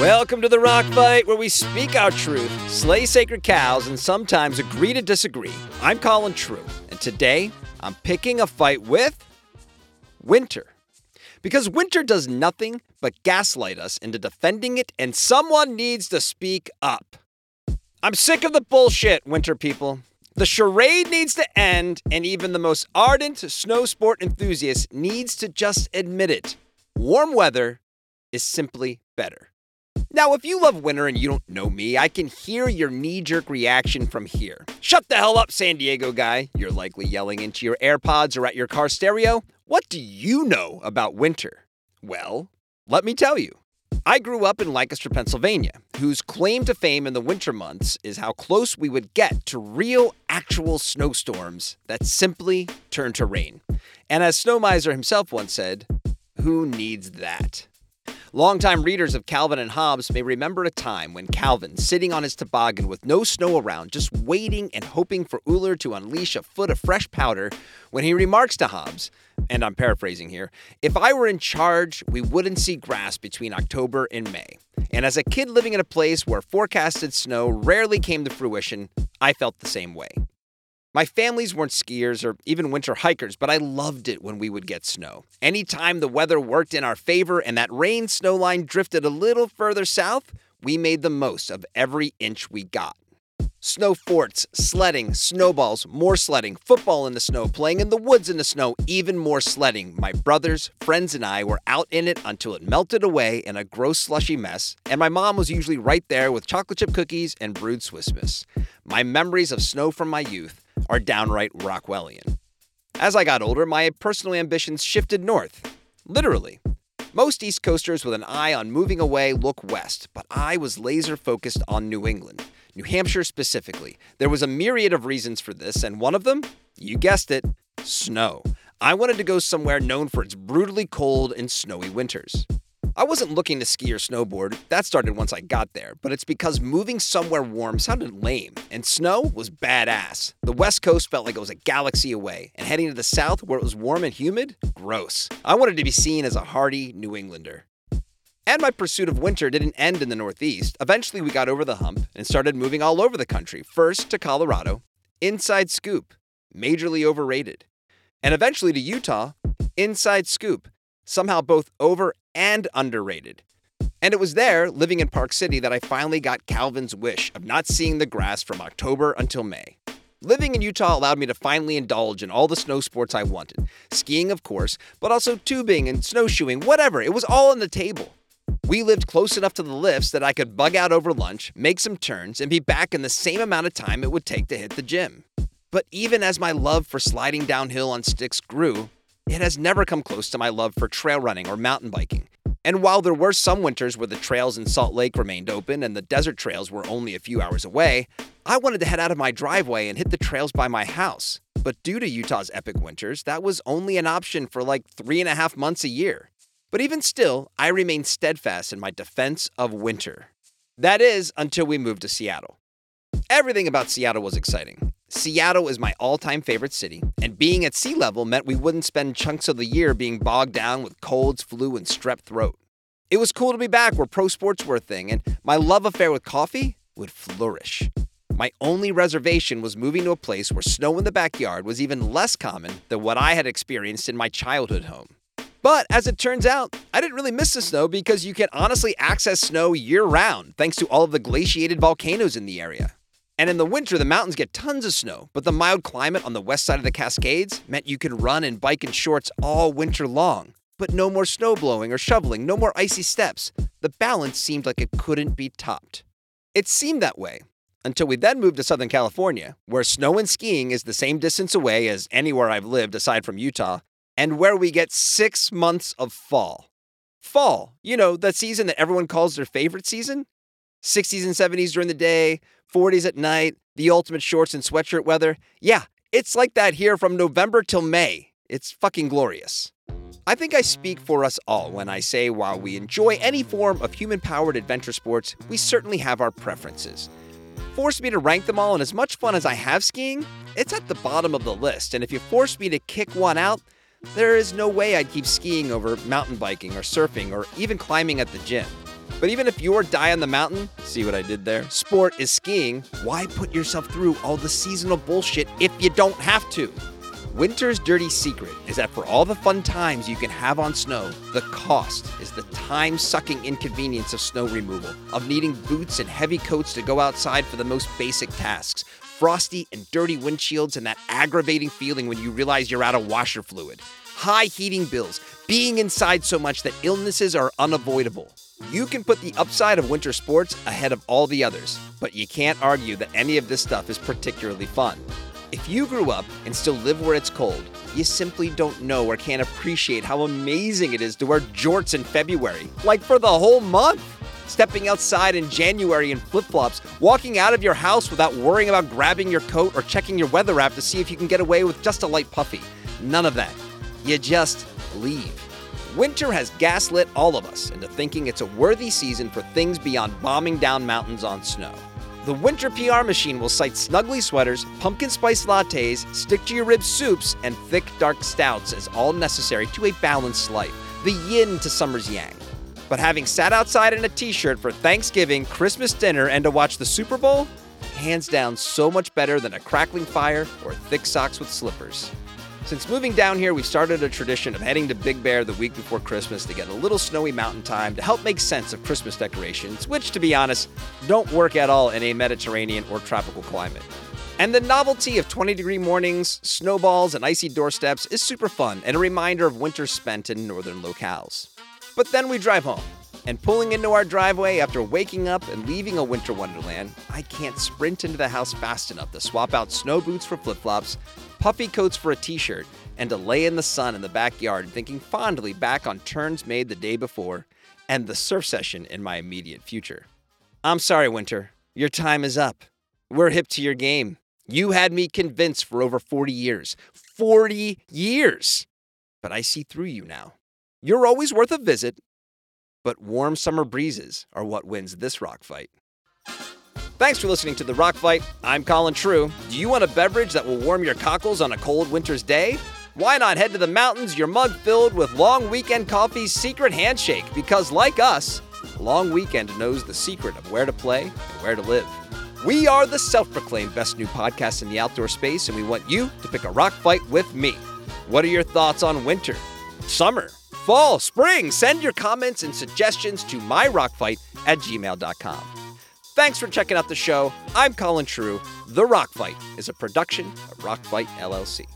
Welcome to the Rock Fight, where we speak our truth, slay sacred cows, and sometimes agree to disagree. I'm Colin True, and today I'm picking a fight with winter. Because winter does nothing but gaslight us into defending it, and someone needs to speak up. I'm sick of the bullshit, winter people. The charade needs to end, and even the most ardent snow sport enthusiast needs to just admit it. Warm weather is simply better. Now, if you love winter and you don't know me, I can hear your knee jerk reaction from here. Shut the hell up, San Diego guy. You're likely yelling into your AirPods or at your car stereo. What do you know about winter? Well, let me tell you. I grew up in Lancaster, Pennsylvania, whose claim to fame in the winter months is how close we would get to real, actual snowstorms that simply turn to rain. And as Snow Miser himself once said, who needs that? Longtime readers of Calvin and Hobbes may remember a time when Calvin, sitting on his toboggan with no snow around, just waiting and hoping for Uller to unleash a foot of fresh powder, when he remarks to Hobbes, and I'm paraphrasing here, if I were in charge, we wouldn't see grass between October and May. And as a kid living in a place where forecasted snow rarely came to fruition, I felt the same way. My families weren't skiers or even winter hikers, but I loved it when we would get snow. Anytime the weather worked in our favor and that rain snow line drifted a little further south, we made the most of every inch we got. Snow forts, sledding, snowballs, more sledding, football in the snow, playing in the woods in the snow, even more sledding. My brothers, friends, and I were out in it until it melted away in a gross slushy mess, and my mom was usually right there with chocolate chip cookies and brewed Swiss Miss. My memories of snow from my youth are downright Rockwellian. As I got older, my personal ambitions shifted north. Literally. Most East Coasters with an eye on moving away look west, but I was laser focused on New England, New Hampshire specifically. There was a myriad of reasons for this, and one of them, you guessed it, snow. I wanted to go somewhere known for its brutally cold and snowy winters. I wasn't looking to ski or snowboard, that started once I got there, but it's because moving somewhere warm sounded lame, and snow was badass. The West Coast felt like it was a galaxy away, and heading to the South where it was warm and humid, gross. I wanted to be seen as a hardy New Englander. And my pursuit of winter didn't end in the Northeast. Eventually, we got over the hump and started moving all over the country. First to Colorado, inside scoop, majorly overrated. And eventually to Utah, inside scoop, somehow both over and underrated. And it was there, living in Park City, that I finally got Calvin's wish of not seeing the grass from October until May. Living in Utah allowed me to finally indulge in all the snow sports I wanted. Skiing, of course, but also tubing and snowshoeing, whatever. It was all on the table. We lived close enough to the lifts that I could bug out over lunch, make some turns, and be back in the same amount of time it would take to hit the gym. But even as my love for sliding downhill on sticks grew, it has never come close to my love for trail running or mountain biking. And while there were some winters where the trails in Salt Lake remained open and the desert trails were only a few hours away, I wanted to head out of my driveway and hit the trails by my house. But due to Utah's epic winters, that was only an option for like three and a half months a year. But even still, I remained steadfast in my defense of winter. That is, until we moved to Seattle. Everything about Seattle was exciting. Seattle is my all time favorite city, and being at sea level meant we wouldn't spend chunks of the year being bogged down with colds, flu, and strep throat. It was cool to be back where pro sports were a thing, and my love affair with coffee would flourish. My only reservation was moving to a place where snow in the backyard was even less common than what I had experienced in my childhood home. But as it turns out, I didn't really miss the snow because you can honestly access snow year round thanks to all of the glaciated volcanoes in the area. And in the winter, the mountains get tons of snow, but the mild climate on the west side of the Cascades meant you could run and bike in shorts all winter long. But no more snow blowing or shoveling, no more icy steps. The balance seemed like it couldn't be topped. It seemed that way until we then moved to Southern California, where snow and skiing is the same distance away as anywhere I've lived aside from Utah, and where we get six months of fall. Fall, you know, the season that everyone calls their favorite season? 60s and 70s during the day, 40s at night, the ultimate shorts and sweatshirt weather. Yeah, it's like that here from November till May. It's fucking glorious. I think I speak for us all when I say while we enjoy any form of human powered adventure sports, we certainly have our preferences. Force me to rank them all, and as much fun as I have skiing, it's at the bottom of the list. And if you force me to kick one out, there is no way I'd keep skiing over mountain biking or surfing or even climbing at the gym. But even if your die on the mountain, see what I did there? Sport is skiing, why put yourself through all the seasonal bullshit if you don't have to? Winter's dirty secret is that for all the fun times you can have on snow, the cost is the time sucking inconvenience of snow removal, of needing boots and heavy coats to go outside for the most basic tasks, frosty and dirty windshields, and that aggravating feeling when you realize you're out of washer fluid, high heating bills, being inside so much that illnesses are unavoidable. You can put the upside of winter sports ahead of all the others, but you can't argue that any of this stuff is particularly fun. If you grew up and still live where it's cold, you simply don't know or can't appreciate how amazing it is to wear jorts in February, like for the whole month. Stepping outside in January in flip flops, walking out of your house without worrying about grabbing your coat or checking your weather app to see if you can get away with just a light puffy. None of that. You just leave. Winter has gaslit all of us into thinking it's a worthy season for things beyond bombing down mountains on snow. The winter PR machine will cite snuggly sweaters, pumpkin spice lattes, stick to your ribs soups, and thick dark stouts as all necessary to a balanced life, the yin to summer's yang. But having sat outside in a t shirt for Thanksgiving, Christmas dinner, and to watch the Super Bowl, hands down so much better than a crackling fire or thick socks with slippers. Since moving down here, we've started a tradition of heading to Big Bear the week before Christmas to get a little snowy mountain time to help make sense of Christmas decorations, which, to be honest, don't work at all in a Mediterranean or tropical climate. And the novelty of 20 degree mornings, snowballs, and icy doorsteps is super fun and a reminder of winter spent in northern locales. But then we drive home, and pulling into our driveway after waking up and leaving a winter wonderland, I can't sprint into the house fast enough to swap out snow boots for flip flops puffy coats for a t shirt, and to lay in the sun in the backyard thinking fondly back on turns made the day before and the surf session in my immediate future. I'm sorry, Winter. Your time is up. We're hip to your game. You had me convinced for over 40 years. 40 years! But I see through you now. You're always worth a visit, but warm summer breezes are what wins this rock fight. Thanks for listening to The Rock Fight. I'm Colin True. Do you want a beverage that will warm your cockles on a cold winter's day? Why not head to the mountains, your mug filled with Long Weekend Coffee's secret handshake? Because, like us, Long Weekend knows the secret of where to play and where to live. We are the self proclaimed best new podcast in the outdoor space, and we want you to pick a rock fight with me. What are your thoughts on winter, summer, fall, spring? Send your comments and suggestions to myrockfight at gmail.com. Thanks for checking out the show. I'm Colin True. The Rock Fight is a production of Rock Fight LLC.